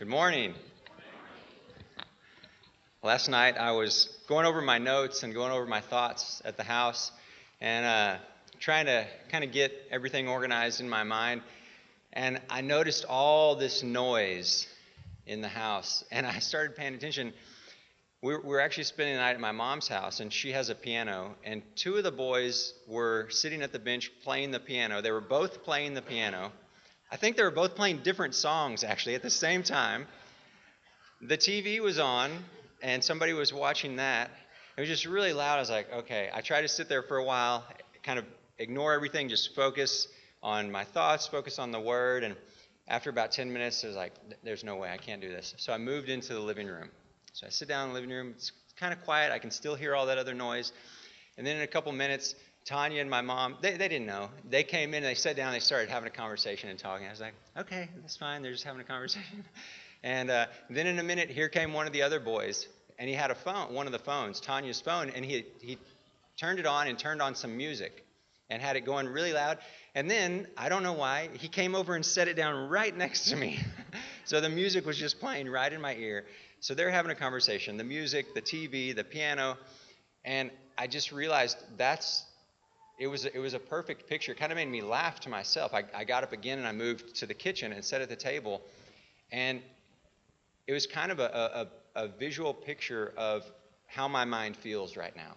Good morning. Last night I was going over my notes and going over my thoughts at the house and uh, trying to kind of get everything organized in my mind. And I noticed all this noise in the house and I started paying attention. We were, we were actually spending the night at my mom's house and she has a piano. And two of the boys were sitting at the bench playing the piano. They were both playing the piano. I think they were both playing different songs actually at the same time. The TV was on and somebody was watching that. It was just really loud. I was like, okay. I tried to sit there for a while, kind of ignore everything, just focus on my thoughts, focus on the word. And after about 10 minutes, I was like, there's no way I can't do this. So I moved into the living room. So I sit down in the living room. It's kind of quiet. I can still hear all that other noise. And then in a couple minutes, Tanya and my mom, they, they didn't know. They came in, they sat down, they started having a conversation and talking. I was like, okay, that's fine. They're just having a conversation. And uh, then in a minute, here came one of the other boys, and he had a phone, one of the phones, Tanya's phone, and he, he turned it on and turned on some music and had it going really loud. And then, I don't know why, he came over and set it down right next to me. so the music was just playing right in my ear. So they're having a conversation the music, the TV, the piano. And I just realized that's it was it was a perfect picture. It kind of made me laugh to myself. I, I got up again and I moved to the kitchen and sat at the table, and it was kind of a, a, a visual picture of how my mind feels right now.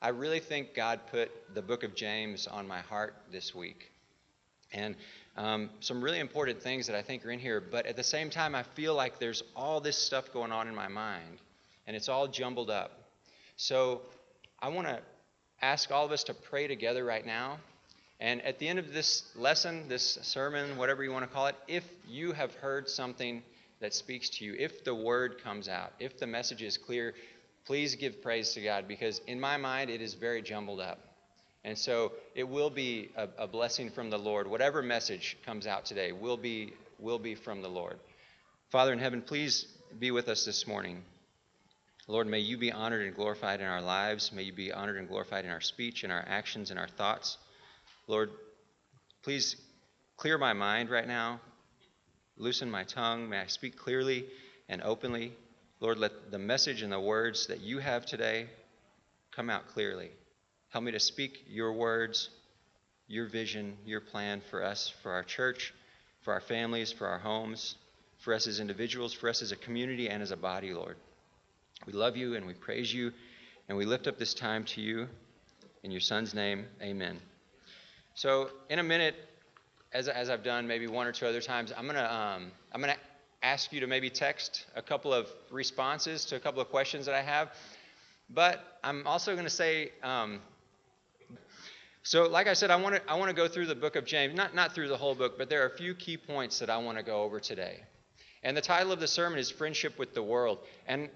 I really think God put the book of James on my heart this week. And um, some really important things that I think are in here, but at the same time, I feel like there's all this stuff going on in my mind, and it's all jumbled up. So I want to ask all of us to pray together right now. And at the end of this lesson, this sermon, whatever you want to call it, if you have heard something that speaks to you, if the word comes out, if the message is clear, please give praise to God because in my mind it is very jumbled up. And so it will be a, a, blessing from the Lord. Whatever message comes out today will be, will be from the Lord. Father in heaven, please be with us this morning. Lord, may you be honored and glorified in our lives. May you be honored and glorified in our speech, in our actions, in our thoughts. Lord, please clear my mind right now. Loosen my tongue. May I speak clearly and openly. Lord, let the message and the words that you have today come out clearly. Help me to speak your words, your vision, your plan for us, for our church, for our families, for our homes, for us as individuals, for us as a community, and as a body, Lord. We love you and we praise you, and we lift up this time to you. In your Son's name, amen. So, in a minute, as, as I've done maybe one or two other times, I'm going to um, I'm going to ask you to maybe text a couple of responses to a couple of questions that I have. But I'm also going to say, um, so like I said, I want to I want to go through the book of James, not not through the whole book, but there are a few key points that I want to go over today. And the title of the sermon is Friendship with the World. And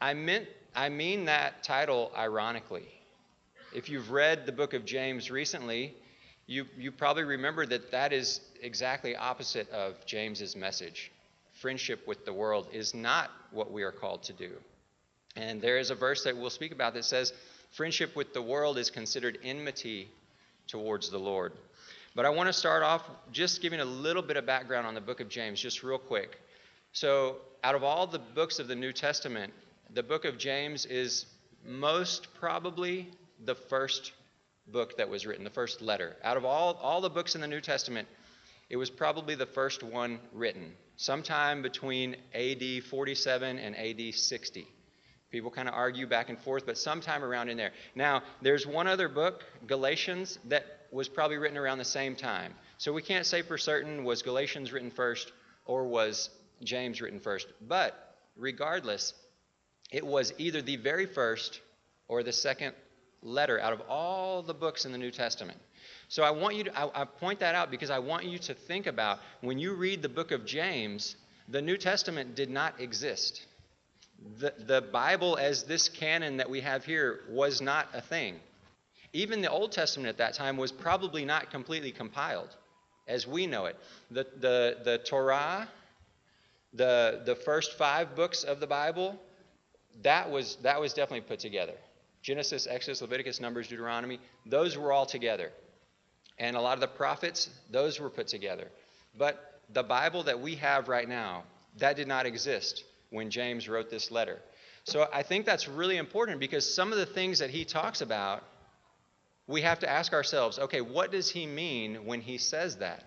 I meant I mean that title ironically. If you've read the book of James recently, you, you probably remember that that is exactly opposite of James's message. Friendship with the world is not what we are called to do. And there is a verse that we'll speak about that says, Friendship with the world is considered enmity towards the Lord. But I want to start off just giving a little bit of background on the book of James, just real quick. So, out of all the books of the New Testament, the book of James is most probably the first book that was written, the first letter. Out of all, all the books in the New Testament, it was probably the first one written, sometime between AD 47 and AD 60. People kind of argue back and forth, but sometime around in there. Now, there's one other book, Galatians, that was probably written around the same time. So we can't say for certain was Galatians written first or was James written first. But regardless, it was either the very first or the second letter out of all the books in the New Testament. So I want you to I, I, point that out because I want you to think about when you read the book of James, the New Testament did not exist. The, the Bible as this canon that we have here was not a thing. Even the Old Testament at that time was probably not completely compiled as we know it. The, the, the Torah, the, the first five books of the Bible, that was, that was definitely put together. Genesis, Exodus, Leviticus, Numbers, Deuteronomy, those were all together. And a lot of the prophets, those were put together. But the Bible that we have right now, That did not exist when James wrote this letter. So I think that's really important because some of the things that he talks about, we have to ask ourselves okay, what does he mean when he says that?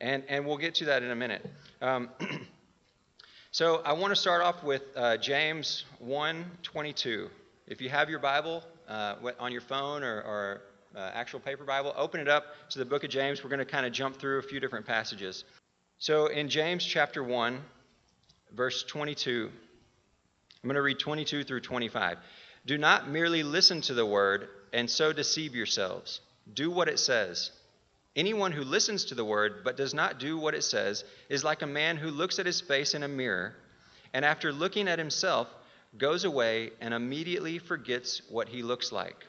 And, and we'll get to that in a minute. Um, so I want to start off with uh, James 1:22. If you have your Bible uh, on your phone or, or uh, actual paper Bible, open it up to the book of James. We're going to kind of jump through a few different passages. So in James chapter 1, verse 22, I'm going to read 22 through 25. Do not merely listen to the word and so deceive yourselves. Do what it says. Anyone who listens to the word but does not do what it says is like a man who looks at his face in a mirror and after looking at himself goes away and immediately forgets what he looks like.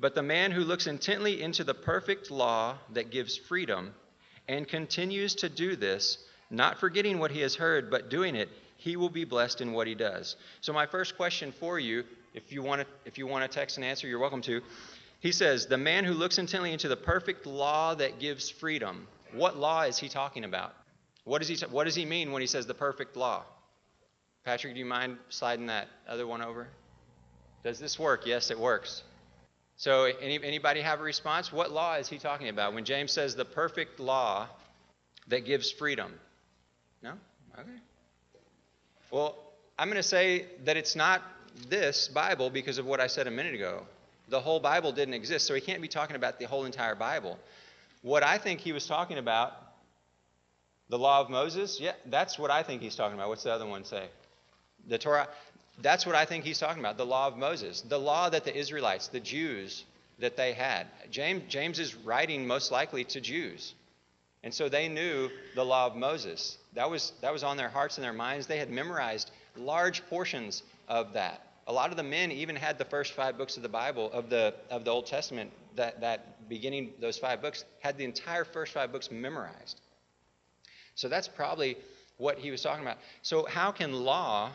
But the man who looks intently into the perfect law that gives freedom and continues to do this, not forgetting what he has heard, but doing it, he will be blessed in what he does. So my first question for you, if you want to if you want to text an answer, you're welcome to. He says, "The man who looks intently into the perfect law that gives freedom." What law is he talking about? What does he what does he mean when he says the perfect law? Patrick, do you mind sliding that other one over? Does this work? Yes, it works. So, any, anybody have a response? What law is he talking about when James says the perfect law that gives freedom? No? Okay. Well, I'm going to say that it's not this Bible because of what I said a minute ago. The whole Bible didn't exist, so he can't be talking about the whole entire Bible. What I think he was talking about, the law of Moses, yeah, that's what I think he's talking about. What's the other one say? The Torah. That's what I think he's talking about the law of Moses, the law that the Israelites, the Jews, that they had. James, James is writing most likely to Jews. And so they knew the law of Moses. That was, that was on their hearts and their minds. They had memorized large portions of that. A lot of the men even had the first five books of the Bible, of the, of the Old Testament, that, that beginning, those five books, had the entire first five books memorized. So that's probably what he was talking about. So, how can law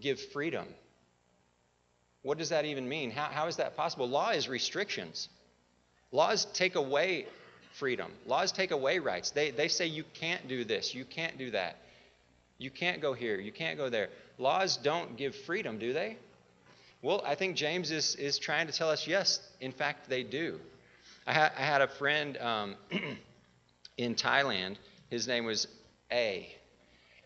give freedom. What does that even mean? How, how is that possible? Law is restrictions. Laws take away freedom. Laws take away rights. They, they say you can't do this, you can't do that. You can't go here, you can't go there. Laws don't give freedom, do they? Well, I think James is, is trying to tell us yes, in fact, they do. I, ha- I had a friend um, in Thailand. His name was A.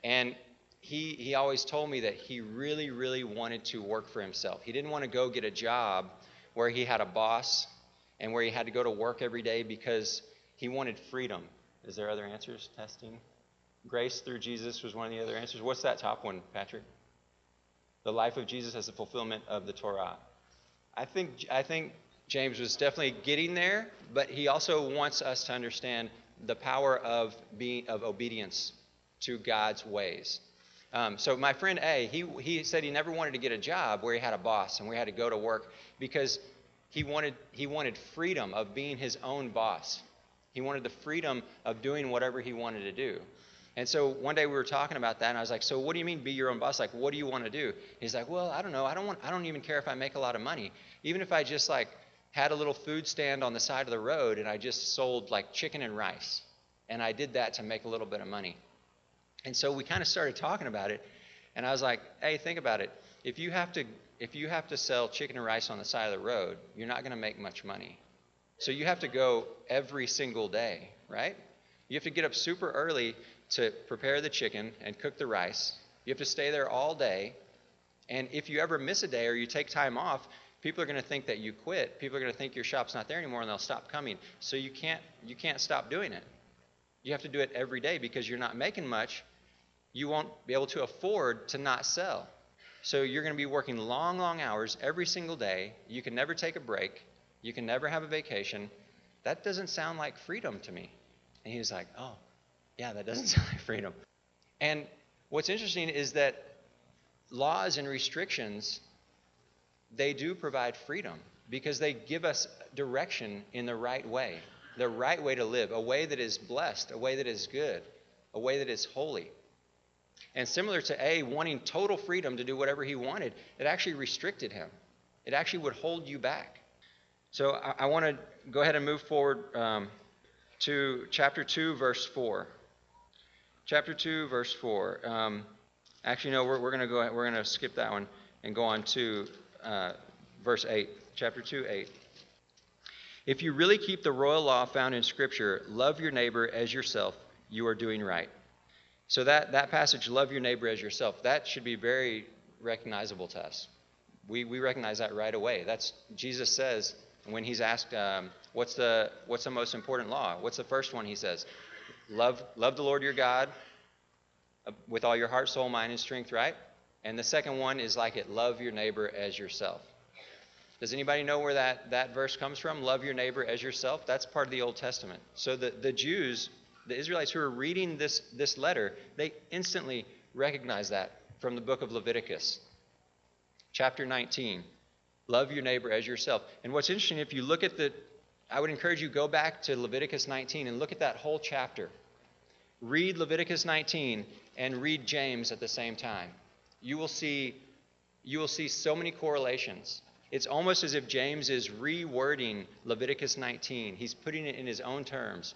And he, he always told me that he really, really wanted to work for himself. He didn't want to go get a job where he had a boss and where he had to go to work every day because he wanted freedom. Is there other answers? Testing. Grace through Jesus was one of the other answers. What's that top one, Patrick? The life of Jesus as a fulfillment of the Torah. I think, I think James was definitely getting there, but he also wants us to understand the power of, being, of obedience to God's ways. Um, so my friend A, he, he said he never wanted to get a job where he had a boss and he had to go to work because he wanted, he wanted freedom of being his own boss. He wanted the freedom of doing whatever he wanted to do. And so one day we were talking about that, and I was like, "So what do you mean be your own boss? Like, what do you want to do?" He's like, "Well, I don't know. I don't want. I don't even care if I make a lot of money. Even if I just like had a little food stand on the side of the road and I just sold like chicken and rice, and I did that to make a little bit of money." And so we kind of started talking about it, and I was like, "Hey, think about it. If you have to if you have to sell chicken and rice on the side of the road, you're not going to make much money. So you have to go every single day, right? You have to get up super early to prepare the chicken and cook the rice. You have to stay there all day. And if you ever miss a day or you take time off, people are going to think that you quit. People are going to think your shop's not there anymore and they'll stop coming. So you can't you can't stop doing it. You have to do it every day because you're not making much you won't be able to afford to not sell. So you're going to be working long, long hours every single day. You can never take a break. You can never have a vacation. That doesn't sound like freedom to me. And he was like, Oh, yeah, that doesn't sound like freedom. And what's interesting is that laws and restrictions, they do provide freedom because they give us direction in the right way, the right way to live, a way that is blessed, a way that is good, a way that is holy. And similar to A, wanting total freedom to do whatever he wanted, it actually restricted him. It actually would hold you back. So I, I want to go ahead and move forward um, to chapter 2, verse 4. Chapter 2, verse 4. Um, actually, no, we're, we're going to go. We're going to skip that one and go on to uh, verse 8. Chapter 2, 8. If you really keep the royal law found in Scripture, love your neighbor as yourself, you are doing right. So that, that passage, love your neighbor as yourself, that should be very recognizable to us. We, we recognize that right away. That's Jesus says when he's asked, um, what's, the, what's the most important law? What's the first one he says? Love, love the Lord your God uh, with all your heart, soul, mind, and strength, right? And the second one is like it love your neighbor as yourself. Does anybody know where that, that verse comes from? Love your neighbor as yourself? That's part of the Old Testament. So the, the Jews the Israelites who are reading this, this letter, they instantly recognize that from the book of Leviticus. Chapter 19. Love your neighbor as yourself. And what's interesting, if you look at the, I would encourage you go back to Leviticus 19 and look at that whole chapter. Read Leviticus 19 and read James at the same time. You will see, you will see so many correlations. It's almost as if James is rewording Leviticus 19. He's putting it in his own terms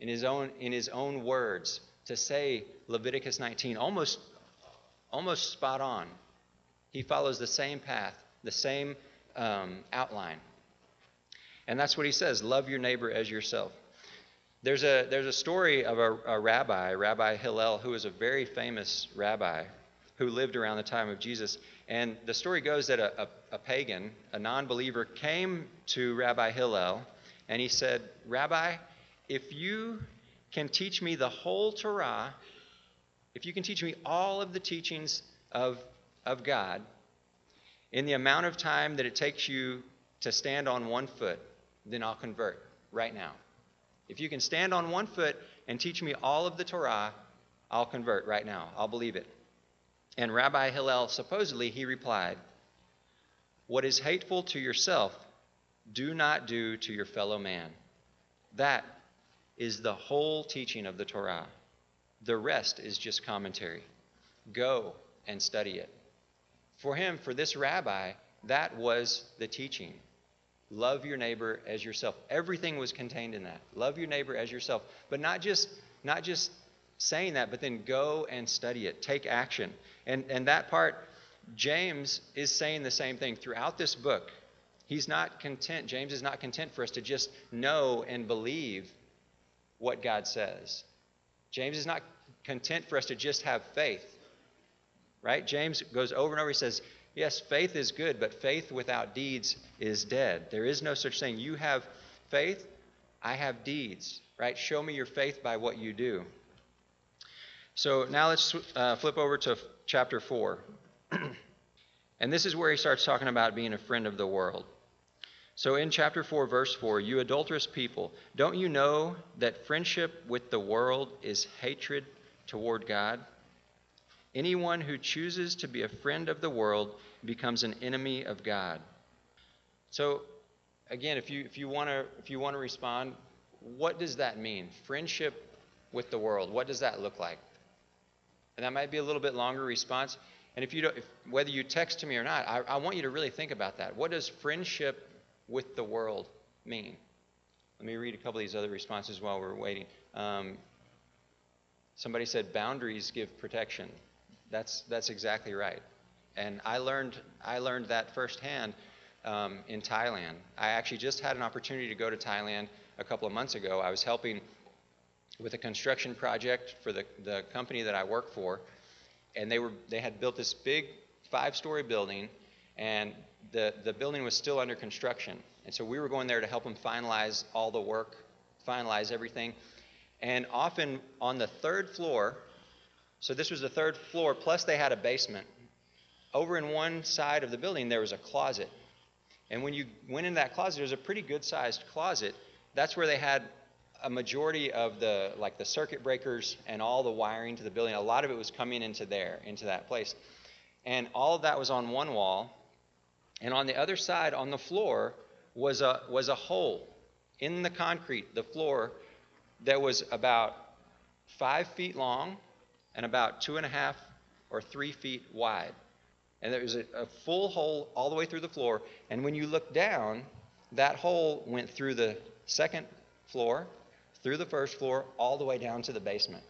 in his own, in his own words to say Leviticus 19 almost, almost spot on. He follows the same path, the same um, outline. And that's what he says love your neighbor as yourself. There's a, there's a story of a, a rabbi, Rabbi Hillel, who was a very famous rabbi who lived around the time of Jesus. And the story goes that a, a, a pagan, a non believer, came to Rabbi Hillel and he said, Rabbi, if you can teach me the whole Torah, if you can teach me all of the teachings of, of God in the amount of time that it takes you to stand on one foot, then I'll convert right now. If you can stand on one foot and teach me all of the Torah, I'll convert right now. I'll believe it. And Rabbi Hillel, supposedly, he replied, What is hateful to yourself, do not do to your fellow man. That is the whole teaching of the Torah. The rest is just commentary. Go and study it. For him, for this rabbi, that was the teaching. Love your neighbor as yourself. Everything was contained in that. Love your neighbor as yourself. But not just not just saying that, but then go and study it. Take action. And and that part James is saying the same thing throughout this book. He's not content. James is not content for us to just know and believe what God says. James is not content for us to just have faith. Right? James goes over and over. He says, Yes, faith is good, but faith without deeds is dead. There is no such thing. You have faith, I have deeds. Right? Show me your faith by what you do. So now let's uh, flip over to chapter 4. and this is where he starts talking about being a friend of the world. So in chapter 4, verse 4, you adulterous people, don't you know that friendship with the world is hatred toward God? Anyone who chooses to be a friend of the world becomes an enemy of God. So again, if you if you want to if you want to respond, what does that mean? Friendship with the world. What does that look like? And that might be a little bit longer response. And if you don't, if, whether you text to me or not, I, I want you to really think about that. What does friendship with the world mean? Let me read a couple of these other responses while we're waiting. Um, somebody said boundaries give protection. That's that's exactly right. And I learned I learned that firsthand um, in Thailand. I actually just had an opportunity to go to Thailand a couple of months ago. I was helping with a construction project for the, the company that I work for, and they were they had built this big five-story building, and the, the building was still under construction. And so we were going there to help them finalize all the work, finalize everything. And often on the third floor, so this was the third floor, plus they had a basement. Over in one side of the building, there was a closet. And when you went in that closet, it was a pretty good sized closet. That's where they had a majority of the like the circuit breakers and all the wiring to the building. A lot of it was coming into there, into that place. And all of that was on one wall. And on the other side, on the floor, was a, was a hole in the concrete, the floor, that was about five feet long and about two and a half or three feet wide. And there was a, a full hole all the way through the floor. And when you look down, that hole went through the second floor, through the first floor, all the way down to the basement.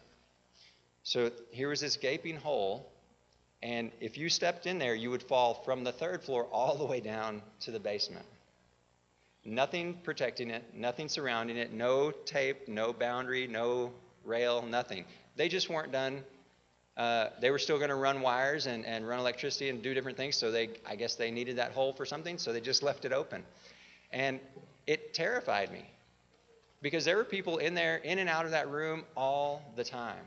So here was this gaping hole, and if you stepped in there, you would fall from the third floor all the way down to the basement. Nothing protecting it, nothing surrounding it, no tape, no boundary, no rail, nothing. They just weren't done. Uh, they were still going to run wires and, and run electricity and do different things, so they, I guess they needed that hole for something, so they just left it open. And it terrified me because there were people in there, in and out of that room all the time.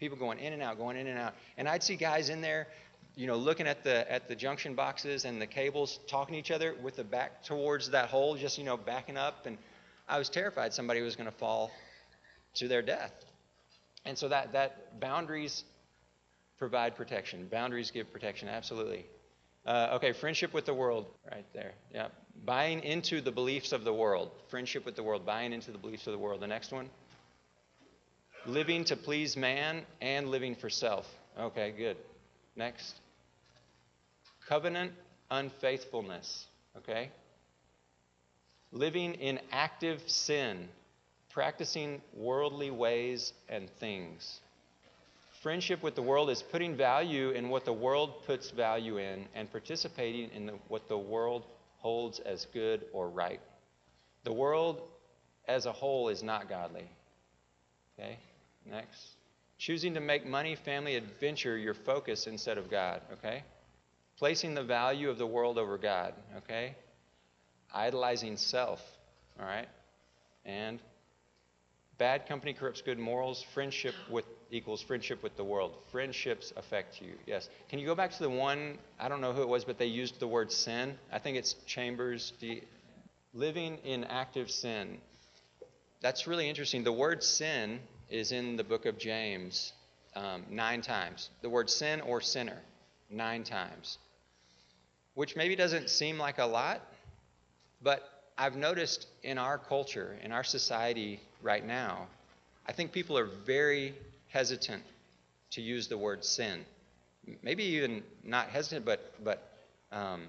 People going in and out, going in and out. And I'd see guys in there, you know, looking at the at the junction boxes and the cables, talking to each other with the back towards that hole, just you know, backing up. And I was terrified somebody was going to fall to their death. And so that that boundaries provide protection. Boundaries give protection, absolutely. Uh, okay, friendship with the world, right there. Yeah, buying into the beliefs of the world. Friendship with the world, buying into the beliefs of the world. The next one living to please man and living for self. Okay, good. Next. Covenant unfaithfulness. Okay? Living in active sin, practicing worldly ways and things. Friendship with the world is putting value in what the world puts value in and participating in the, what the world holds as good or right. The world as a whole is not godly. Okay? Next. Choosing to make money, family, adventure your focus instead of God, okay? Placing the value of the world over God, okay? Idolizing self, all right? And bad company corrupts good morals. Friendship with equals friendship with the world. Friendships affect you. Yes. Can you go back to the one? I don't know who it was, but they used the word sin. I think it's Chambers. living in active sin. That's really interesting. The word sin is in the book of James um, nine times. The word sin or sinner, nine times. Which maybe doesn't seem like a lot, but I've noticed in our culture, in our society right now, I think people are very hesitant to use the word sin. Maybe even not hesitant, but, but um,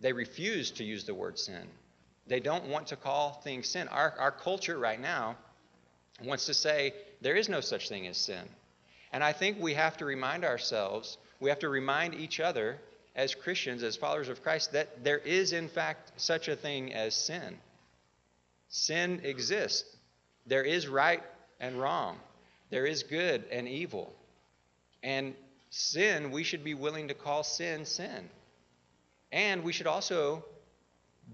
they refuse to use the word sin. They don't want to call things sin. Our, our culture right now wants to say there is no such thing as sin. And I think we have to remind ourselves, we have to remind each other as Christians, as followers of Christ, that there is, in fact, such a thing as sin. Sin exists. There is right and wrong, there is good and evil. And sin, we should be willing to call sin, sin. And we should also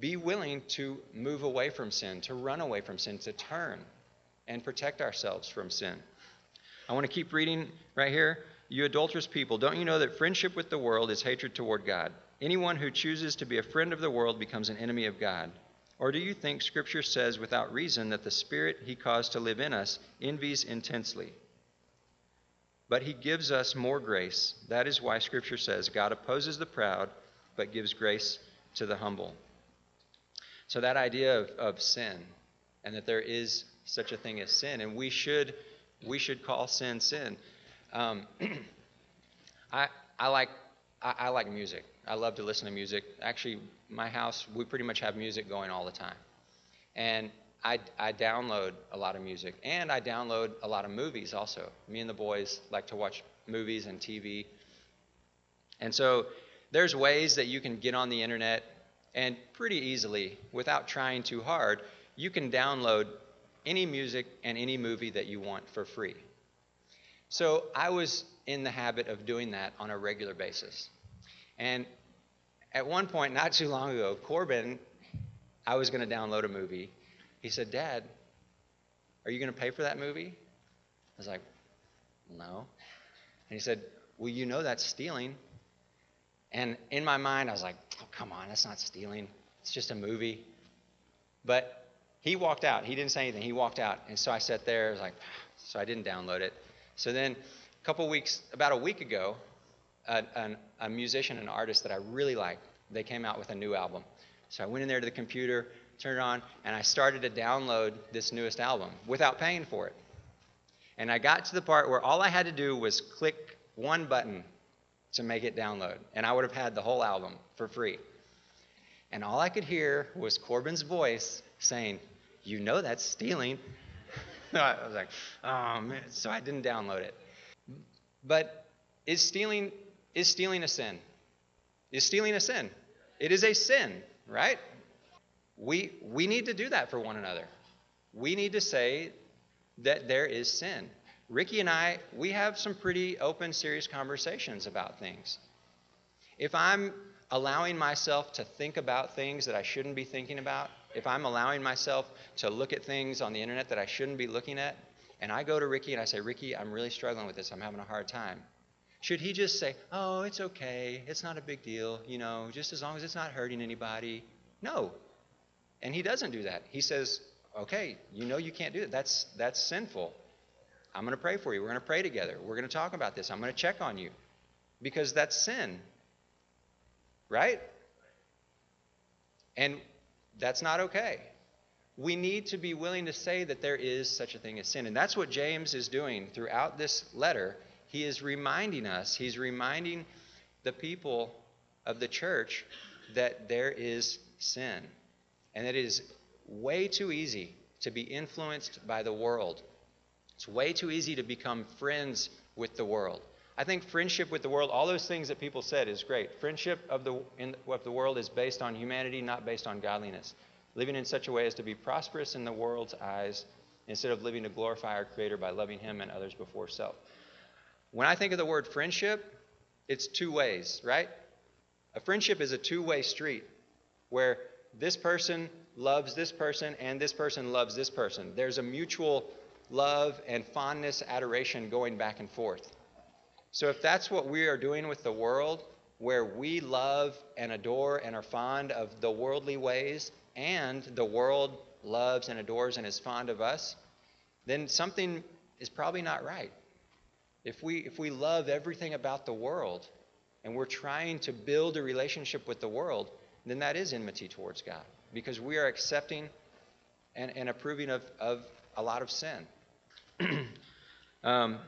be willing to move away from sin, to run away from sin, to turn and protect ourselves from sin. I want to keep reading right here. You adulterous people, don't you know that friendship with the world is hatred toward God? Anyone who chooses to be a friend of the world becomes an enemy of God. Or do you think Scripture says without reason that the Spirit He caused to live in us envies intensely? But He gives us more grace. That is why Scripture says God opposes the proud, but gives grace to the humble. So, that idea of, of sin and that there is such a thing as sin, and we should we should call sin sin. Um, I I like I, I like music. I love to listen to music. Actually, my house we pretty much have music going all the time, and I, I download a lot of music and I download a lot of movies also. Me and the boys like to watch movies and TV. And so there's ways that you can get on the internet and pretty easily, without trying too hard, you can download any music and any movie that you want for free. So I was in the habit of doing that on a regular basis. And at one point, not too long ago, Corbin, I was going to download a movie. He said, Dad, are you going to pay for that movie? I was like, No. And he said, Well, you know that's stealing. And in my mind, I was like, Oh, come on, that's not stealing. It's just a movie. But he walked out. He didn't say anything. He walked out. And so I sat there. I was like, so I didn't download it. So then a couple weeks, about a week ago, a, a, a musician, an artist that I really like, they came out with a new album. So I went in there to the computer, turned it on, and I started to download this newest album without paying for it. And I got to the part where all I had to do was click one button to make it download, and I would have had the whole album for free. And all I could hear was Corbin's voice saying, you know that's stealing. I was like, oh man. So I didn't download it. But is stealing is stealing a sin? Is stealing a sin? It is a sin, right? We we need to do that for one another. We need to say that there is sin. Ricky and I, we have some pretty open, serious conversations about things. If I'm allowing myself to think about things that I shouldn't be thinking about, if I'm allowing myself to look at things on the internet that I shouldn't be looking at, and I go to Ricky and I say, Ricky, I'm really struggling with this, I'm having a hard time. Should he just say, Oh, it's okay, it's not a big deal, you know, just as long as it's not hurting anybody? No. And he doesn't do that. He says, Okay, you know you can't do it. That's that's sinful. I'm going to pray for you. We're going to pray together. We're going to talk about this. I'm going to check on you. Because that's sin. Right? And that's not okay. We need to be willing to say that there is such a thing as sin. And that's what James is doing throughout this letter. He is reminding us, he's reminding the people of the church that there is sin. And that it is way too easy to be influenced by the world. It's way too easy to become friends with the world. I think friendship with the world, all those things that people said is great. Friendship of the, in, of the world is based on humanity, not based on godliness. Living in such a way as to be prosperous in the world's eyes instead of living to glorify our Creator by loving Him and others before self. When I think of the word friendship, it's two ways, right? A friendship is a two way street where this person loves this person and this person loves this person. There's a mutual love and fondness, adoration going back and forth. So if that's what we are doing with the world, where we love and adore and are fond of the worldly ways, and the world loves and adores and is fond of us, then something is probably not right. If we, if we love everything about the world and we're trying to build a relationship with the world, then that is enmity towards God because we are accepting and, and approving of, of a lot of sin. um,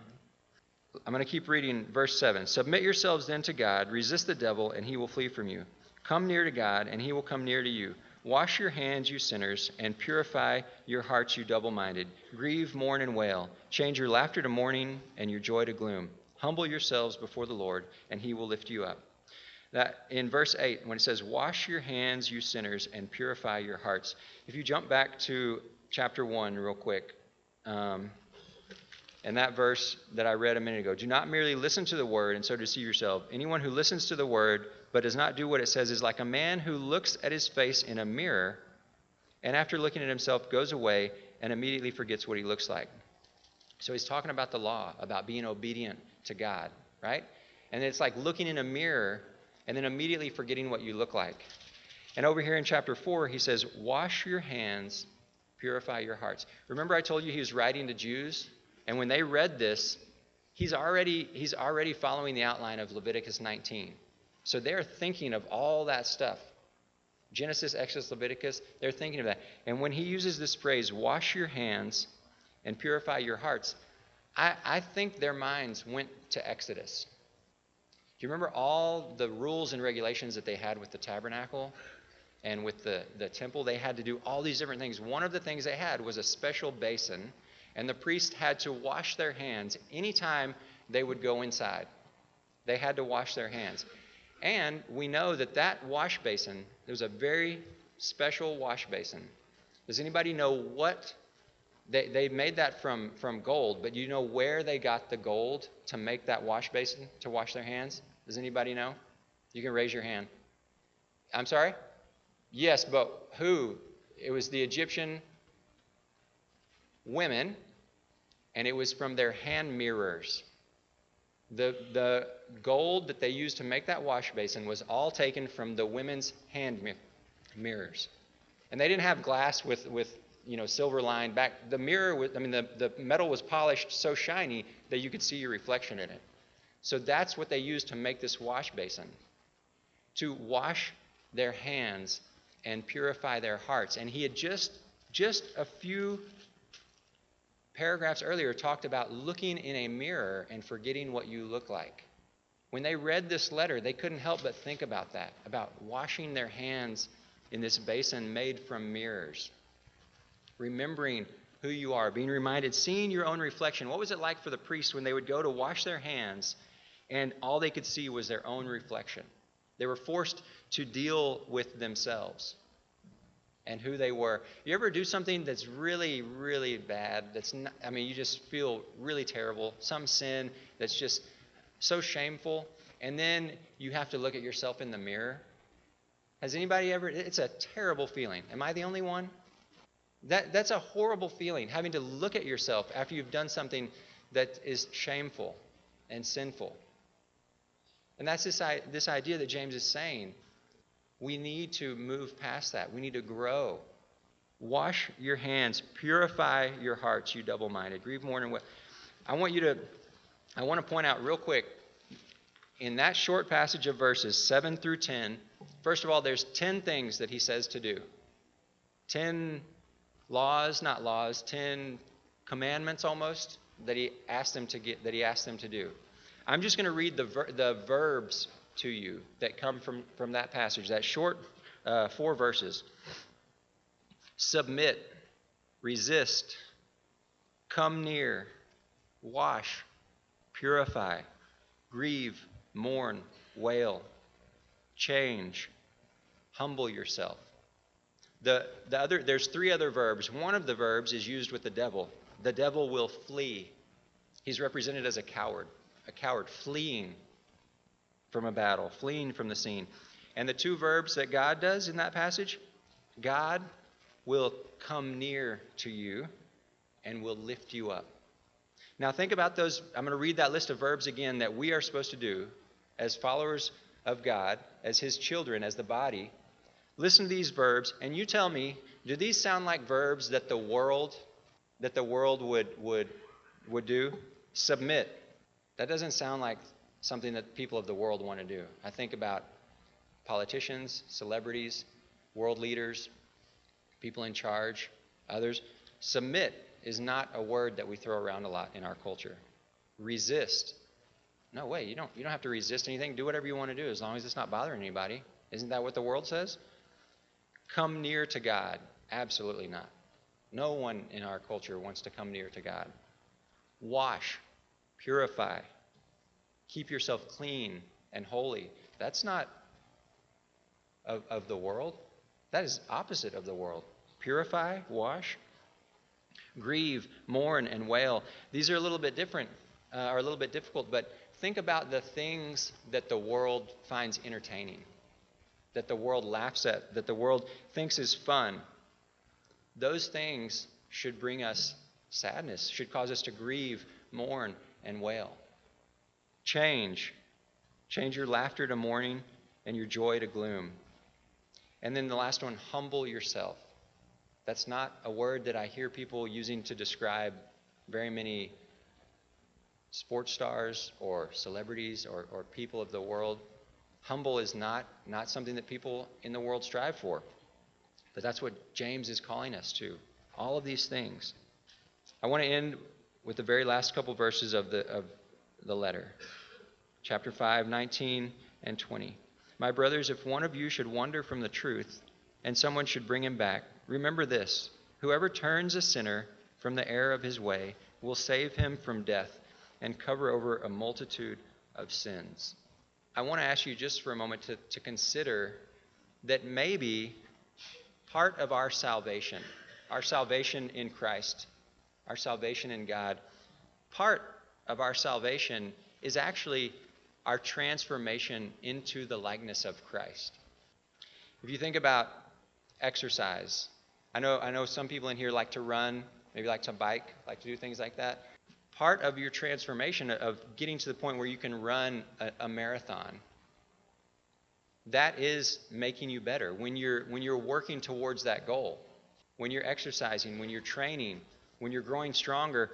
I'm going to keep reading verse 7. Submit yourselves then to God, resist the devil, and he will flee from you. Come near to God, and he will come near to you. Wash your hands, you sinners, and purify your hearts, you double minded. Grieve, mourn, and wail. Change your laughter to mourning and your joy to gloom. Humble yourselves before the Lord, and he will lift you up. That in verse 8, when it says, Wash your hands, you sinners, and purify your hearts. If you jump back to chapter 1 real quick, um, and that verse that I read a minute ago. Do not merely listen to the word and so deceive yourself. Anyone who listens to the word but does not do what it says is like a man who looks at his face in a mirror and after looking at himself goes away and immediately forgets what he looks like. So he's talking about the law, about being obedient to God, right? And it's like looking in a mirror and then immediately forgetting what you look like. And over here in chapter 4, he says, Wash your hands, purify your hearts. Remember, I told you he was writing to Jews? And when they read this, he's already, he's already following the outline of Leviticus 19. So they're thinking of all that stuff. Genesis, Exodus, Leviticus, they're thinking of that. And when he uses this phrase, wash your hands and purify your hearts, I, I think their minds went to Exodus. Do you remember all the rules and regulations that they had with the tabernacle and with the, the temple? They had to do all these different things. One of the things they had was a special basin and the priest had to wash their hands anytime they would go inside. They had to wash their hands. And we know that that wash basin, there was a very special wash basin. Does anybody know what? They, they made that from, from gold, but do you know where they got the gold to make that wash basin to wash their hands? Does anybody know? You can raise your hand. I'm sorry? Yes, but who? It was the Egyptian women and it was from their hand mirrors. The, the gold that they used to make that wash basin was all taken from the women's hand mi- mirrors. And they didn't have glass with, with you know, silver lined back. The mirror, was, I mean, the, the metal was polished so shiny that you could see your reflection in it. So that's what they used to make this wash basin to wash their hands and purify their hearts. And he had just, just a few paragraphs earlier talked about looking in a mirror and forgetting what you look like. When they read this letter, they couldn't help but think about that, about washing their hands in this basin made from mirrors, remembering who you are, being reminded, seeing your own reflection. What was it like for the priests when they would go to wash their hands and all they could see was their own reflection? They were forced to deal with themselves and who they were. You ever do something that's really, really bad? That's not, I mean, you just feel really terrible. Some sin that's just so shameful, and then you have to look at yourself in the mirror. Has anybody ever? It's a terrible feeling. Am I the only one? That, that's a horrible feeling, having to look at yourself after you've done something that is shameful and sinful. And that's this, this idea that James is saying. We need to move past that. We need to grow. Wash your hands, purify your hearts, you double minded. Grieve, mourn, and what. I want you to, I want to point out real quick in that short passage of verses 7 through 10, first of all, there's 10 things that he says to do. 10 laws, not laws, 10 commandments almost that he asked them to get that he asked them to do. I'm just going to read the ver- the verbs to you that come from from that passage, that short uh, four verses. Submit, resist, come near, wash, purify, grieve, mourn, wail, change, humble yourself. The, the other, there's three other verbs. One of the verbs is used with the devil. The devil will flee. He's represented as a coward, a coward fleeing from a battle, fleeing from the scene. And the two verbs that God does in that passage God will come near to you and will lift you up. Now, think about those. I'm going to read that list of verbs again that we are supposed to do as followers of God, as His children, as the body. Listen to these verbs, and you tell me, do these sound like verbs that the world that the world would would would do? Submit. That doesn't sound like something that people of the world want to do. I think about politicians, celebrities, world leaders, people in charge, others. Submit is not a word that we throw around a lot in our culture. Resist. No way, you don't you don't have to resist anything. Do whatever you want to do as long as it's not bothering anybody. Isn't that what the world says? come near to God? Absolutely not. No one in our culture wants to come near to God. Wash, purify, keep yourself clean and holy. That's not of, of the world. That is opposite of the world. Purify, wash, grieve, mourn, and wail. These are a little bit different, uh, are a little bit difficult, but think about the things that the world finds entertaining that the world laughs at, that the world thinks is fun, those things should bring us sadness, should cause us to grieve, mourn, and wail. Change. Change your laughter to mourning and your joy to gloom. And then the last one, humble yourself. That's not a word that I hear people using to describe very many sports stars or celebrities or, or people of the world. Humble is not, not something that people in the world strive for. But that's what James is calling us to. All of these things. I want to end with the very last couple verses of the, of the letter. Chapter 5, 19 and 20. My brothers, if one of you should wander from the truth, and someone should bring him back, remember this whoever turns a sinner from the error of his way will save him from death and cover over a multitude of sins. I want to ask you just for a moment to, to consider that maybe part of our salvation, our salvation in Christ, our salvation in God, part of our salvation is actually our transformation into the likeness of Christ. If you think about exercise, I know, I know some people in here like to run, maybe like to bike, like to do things like that part of your transformation of getting to the point where you can run a, a marathon that is making you better when you're when you're working towards that goal when you're exercising when you're training when you're growing stronger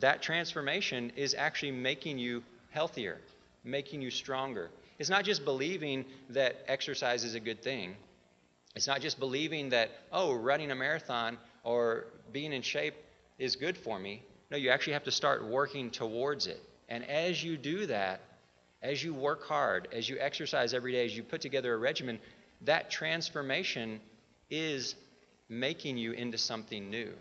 that transformation is actually making you healthier making you stronger it's not just believing that exercise is a good thing it's not just believing that oh running a marathon or being in shape is good for me no, you actually have to start working towards it. And as you do that, as you work hard, as you exercise every day, as you put together a regimen, that transformation is making you into something new.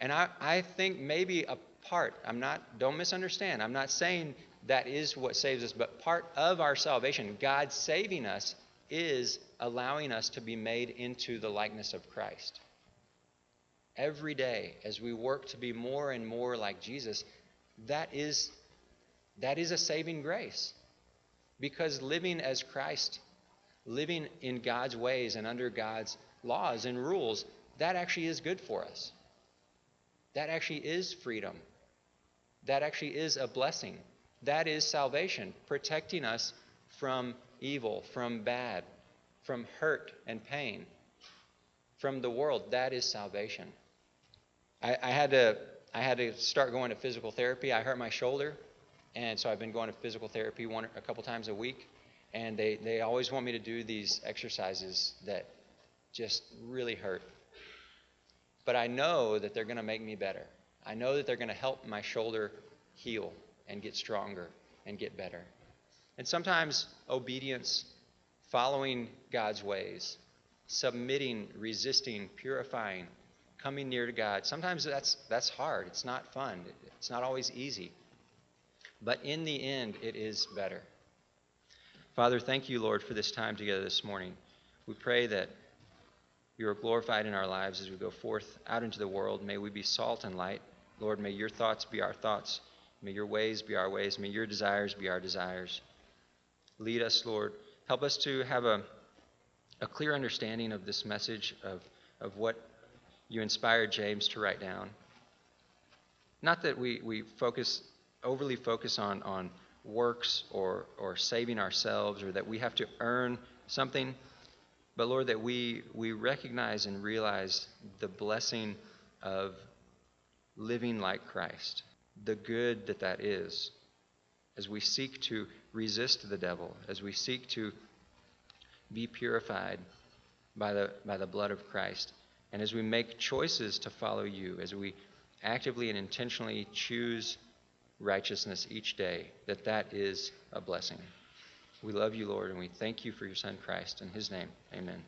And I, I think maybe a part, I'm not, don't misunderstand, I'm not saying that is what saves us, but part of our salvation, God saving us, is allowing us to be made into the likeness of Christ. Every day, as we work to be more and more like Jesus, that is, that is a saving grace. Because living as Christ, living in God's ways and under God's laws and rules, that actually is good for us. That actually is freedom. That actually is a blessing. That is salvation, protecting us from evil, from bad, from hurt and pain, from the world. That is salvation. I, I, had to I had to start going to physical therapy. I hurt my shoulder, and so I've been going to physical therapy one a couple times a week. And they, they always want me to do these exercises that just really hurt. But I know that they're going to make me better. I know that they're going to help my shoulder heal and get stronger and get better. And sometimes obedience, following God's ways, submitting, resisting, purifying, coming near to God, sometimes that's, that's hard. It's not fun. It's not always easy. But in the end, it is better. Father, thank you, Lord, for this time together this morning. We pray that you are glorified in our lives as we go forth out into the world. May we be salt and light. Lord, may your thoughts be our thoughts. May your ways be our ways. May your desires be our desires. Lead us, Lord. Help us to have a, a clear understanding of this message, of, of what you inspired James to write down. Not that we, we focus, overly focus on, on works or, or saving ourselves or that we have to earn something, but Lord, that we, we recognize and realize the blessing of living like Christ the good that that is, as we seek to resist the devil, as we seek to be purified by the, by the blood of Christ, and as we make choices to follow you, as we actively and intentionally choose righteousness each day, that that is a blessing. We love you, Lord, and we thank you for your Son, Christ. In his name, amen.